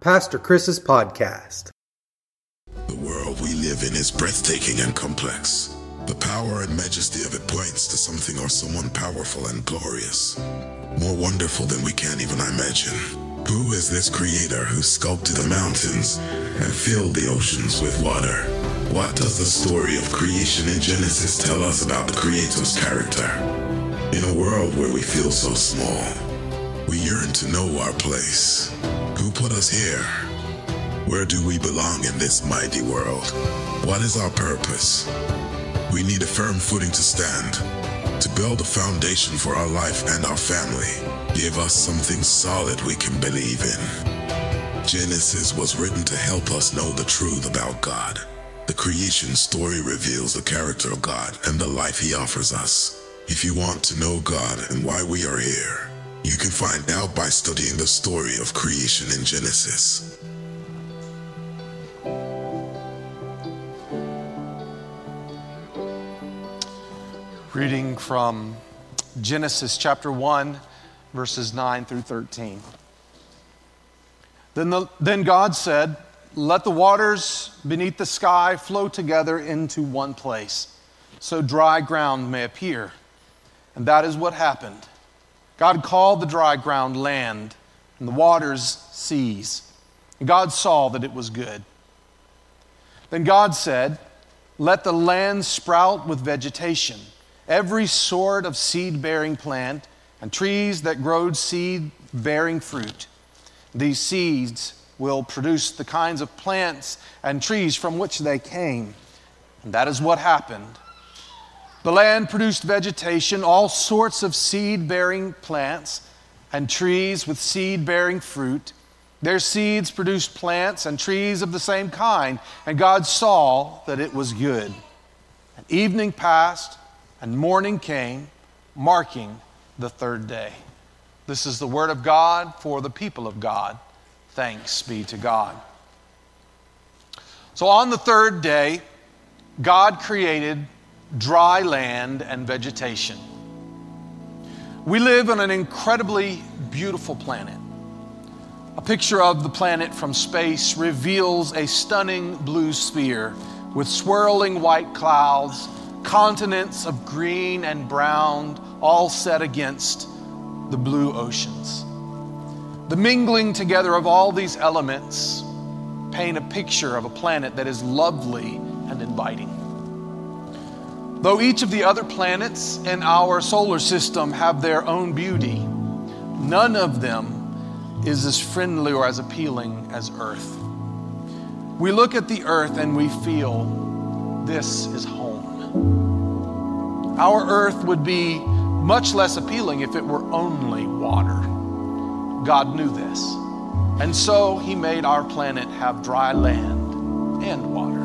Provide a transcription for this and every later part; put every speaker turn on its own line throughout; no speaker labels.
Pastor Chris's podcast.
The world we live in is breathtaking and complex. The power and majesty of it points to something or someone powerful and glorious, more wonderful than we can even imagine. Who is this creator who sculpted the mountains and filled the oceans with water? What does the story of creation in Genesis tell us about the Creator's character? In a world where we feel so small, we yearn to know our place. Who put us here? Where do we belong in this mighty world? What is our purpose? We need a firm footing to stand, to build a foundation for our life and our family. Give us something solid we can believe in. Genesis was written to help us know the truth about God. The creation story reveals the character of God and the life He offers us. If you want to know God and why we are here, you can find out by studying the story of creation in Genesis.
Reading from Genesis chapter 1, verses 9 through 13. Then, the, then God said, Let the waters beneath the sky flow together into one place, so dry ground may appear. And that is what happened. God called the dry ground land, and the waters seas. And God saw that it was good. Then God said, Let the land sprout with vegetation, every sort of seed bearing plant, and trees that grow seed bearing fruit. These seeds will produce the kinds of plants and trees from which they came. And that is what happened. The land produced vegetation, all sorts of seed bearing plants, and trees with seed bearing fruit. Their seeds produced plants and trees of the same kind, and God saw that it was good. And evening passed, and morning came, marking the third day. This is the word of God for the people of God. Thanks be to God. So on the third day, God created dry land and vegetation. We live on an incredibly beautiful planet. A picture of the planet from space reveals a stunning blue sphere with swirling white clouds, continents of green and brown, all set against the blue oceans. The mingling together of all these elements paint a picture of a planet that is lovely and inviting. Though each of the other planets in our solar system have their own beauty, none of them is as friendly or as appealing as Earth. We look at the Earth and we feel this is home. Our Earth would be much less appealing if it were only water. God knew this. And so he made our planet have dry land and water.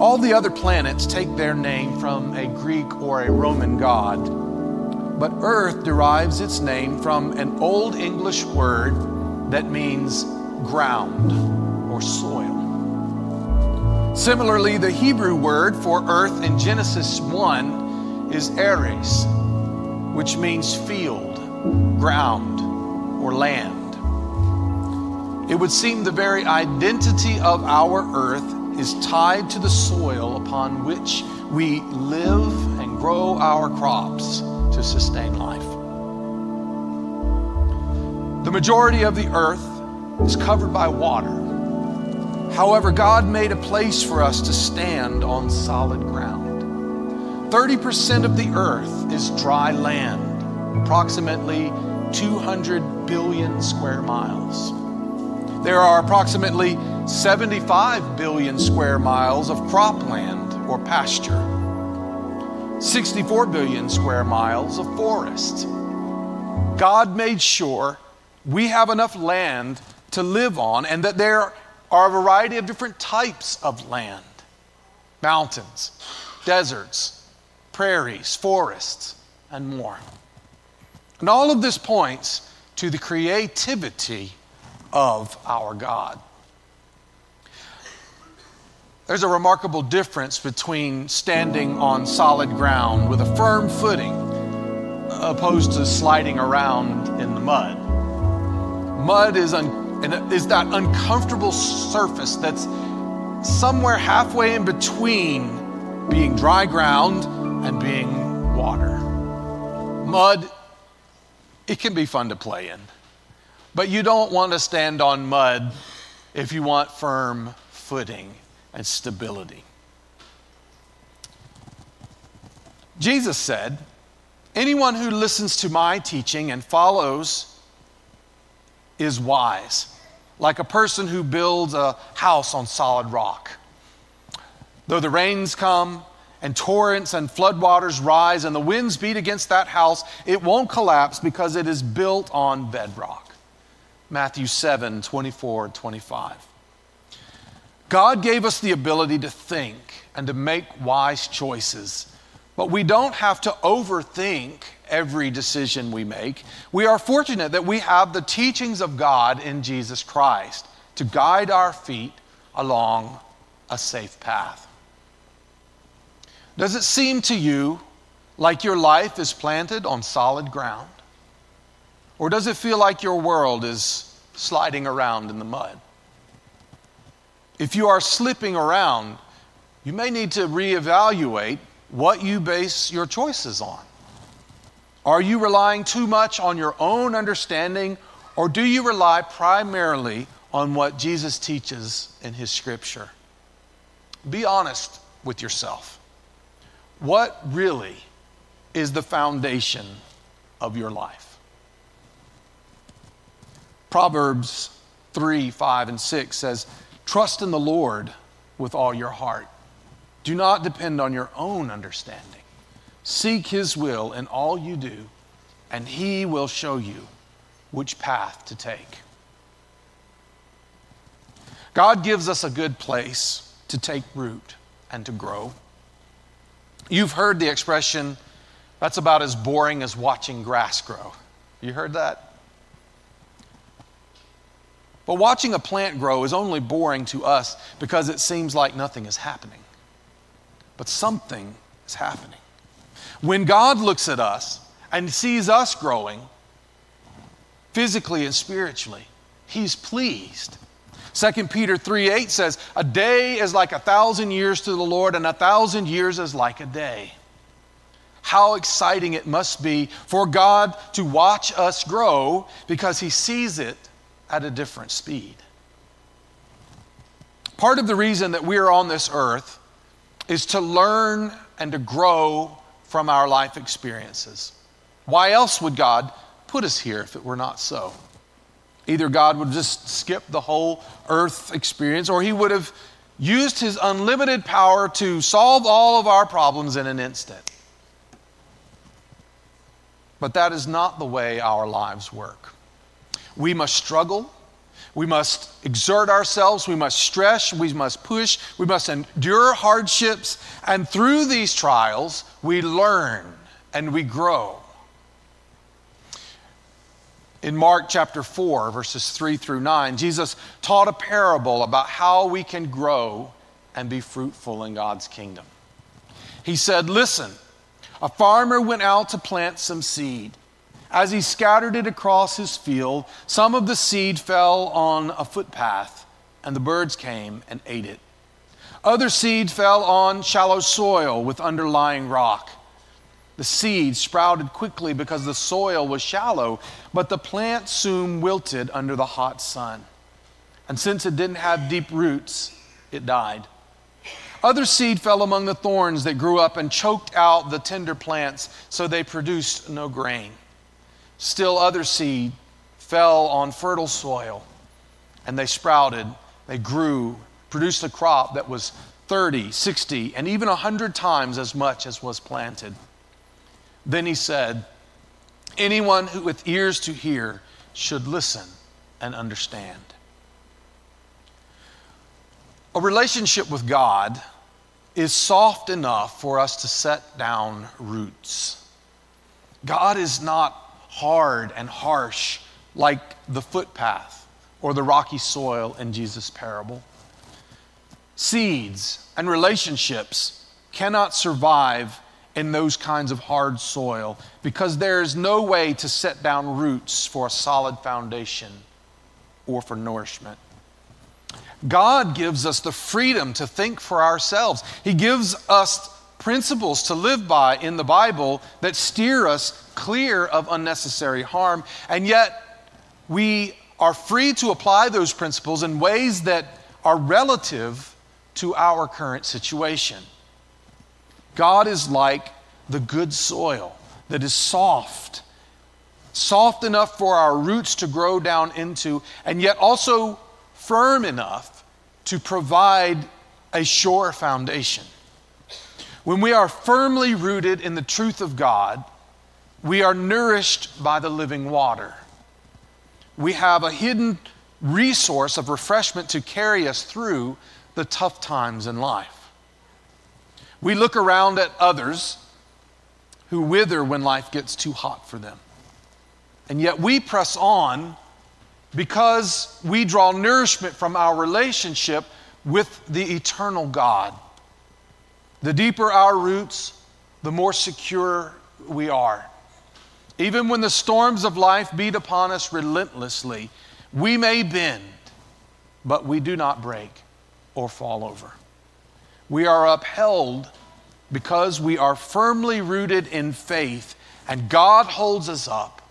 All the other planets take their name from a Greek or a Roman god, but Earth derives its name from an Old English word that means ground or soil. Similarly, the Hebrew word for earth in Genesis 1 is eretz, which means field, ground, or land. It would seem the very identity of our earth is tied to the soil upon which we live and grow our crops to sustain life. The majority of the earth is covered by water. However, God made a place for us to stand on solid ground. 30% of the earth is dry land, approximately 200 billion square miles. There are approximately 75 billion square miles of cropland or pasture, 64 billion square miles of forest. God made sure we have enough land to live on and that there are a variety of different types of land mountains, deserts, prairies, forests, and more. And all of this points to the creativity of our God. There's a remarkable difference between standing on solid ground with a firm footing opposed to sliding around in the mud. Mud is, un- is that uncomfortable surface that's somewhere halfway in between being dry ground and being water. Mud, it can be fun to play in, but you don't want to stand on mud if you want firm footing and stability. Jesus said, Anyone who listens to my teaching and follows is wise, like a person who builds a house on solid rock. Though the rains come and torrents and floodwaters rise and the winds beat against that house, it won't collapse because it is built on bedrock. Matthew 7 24 25. God gave us the ability to think and to make wise choices, but we don't have to overthink every decision we make. We are fortunate that we have the teachings of God in Jesus Christ to guide our feet along a safe path. Does it seem to you like your life is planted on solid ground? Or does it feel like your world is sliding around in the mud? If you are slipping around, you may need to reevaluate what you base your choices on. Are you relying too much on your own understanding, or do you rely primarily on what Jesus teaches in His Scripture? Be honest with yourself. What really is the foundation of your life? Proverbs 3 5 and 6 says, Trust in the Lord with all your heart. Do not depend on your own understanding. Seek His will in all you do, and He will show you which path to take. God gives us a good place to take root and to grow. You've heard the expression, that's about as boring as watching grass grow. You heard that? But watching a plant grow is only boring to us because it seems like nothing is happening. But something is happening. When God looks at us and sees us growing physically and spiritually, he's pleased. 2 Peter 3 8 says, A day is like a thousand years to the Lord, and a thousand years is like a day. How exciting it must be for God to watch us grow because he sees it at a different speed. Part of the reason that we are on this earth is to learn and to grow from our life experiences. Why else would God put us here if it were not so? Either God would just skip the whole earth experience, or He would have used His unlimited power to solve all of our problems in an instant. But that is not the way our lives work. We must struggle. We must exert ourselves. We must stress. We must push. We must endure hardships. And through these trials, we learn and we grow. In Mark chapter 4, verses 3 through 9, Jesus taught a parable about how we can grow and be fruitful in God's kingdom. He said, Listen, a farmer went out to plant some seed. As he scattered it across his field, some of the seed fell on a footpath, and the birds came and ate it. Other seed fell on shallow soil with underlying rock. The seed sprouted quickly because the soil was shallow, but the plant soon wilted under the hot sun. And since it didn't have deep roots, it died. Other seed fell among the thorns that grew up and choked out the tender plants, so they produced no grain. Still, other seed fell on fertile soil, and they sprouted, they grew, produced a crop that was 30, 60, and even 100 times as much as was planted. Then he said, Anyone who with ears to hear should listen and understand. A relationship with God is soft enough for us to set down roots. God is not hard and harsh like the footpath or the rocky soil in Jesus' parable. Seeds and relationships cannot survive in those kinds of hard soil because there is no way to set down roots for a solid foundation or for nourishment. God gives us the freedom to think for ourselves. He gives us principles to live by in the Bible that steer us clear of unnecessary harm. And yet, we are free to apply those principles in ways that are relative to our current situation. God is like the good soil that is soft, soft enough for our roots to grow down into, and yet also firm enough to provide a sure foundation. When we are firmly rooted in the truth of God, we are nourished by the living water. We have a hidden resource of refreshment to carry us through the tough times in life. We look around at others who wither when life gets too hot for them. And yet we press on because we draw nourishment from our relationship with the eternal God. The deeper our roots, the more secure we are. Even when the storms of life beat upon us relentlessly, we may bend, but we do not break or fall over. We are upheld because we are firmly rooted in faith, and God holds us up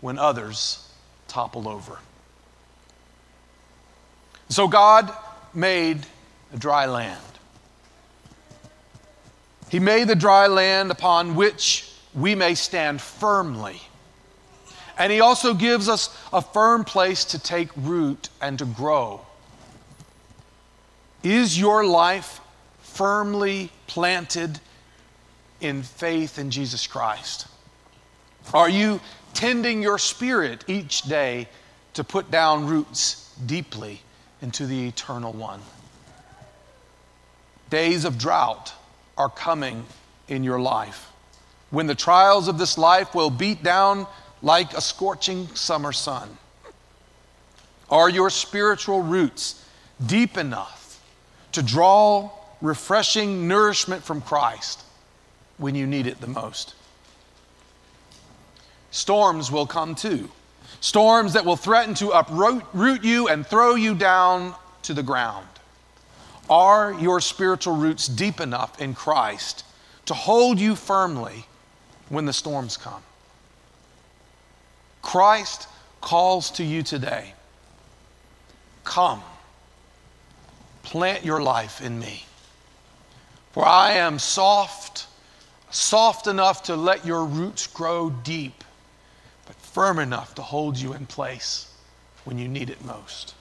when others topple over. So God made a dry land. He made the dry land upon which we may stand firmly. And He also gives us a firm place to take root and to grow. Is your life firmly planted in faith in Jesus Christ? Are you tending your spirit each day to put down roots deeply into the eternal one. Days of drought are coming in your life when the trials of this life will beat down like a scorching summer sun. Are your spiritual roots deep enough to draw refreshing nourishment from Christ when you need it the most? Storms will come too storms that will threaten to uproot you and throw you down to the ground. Are your spiritual roots deep enough in Christ to hold you firmly when the storms come? Christ calls to you today Come, plant your life in me. For I am soft, soft enough to let your roots grow deep but firm enough to hold you in place when you need it most.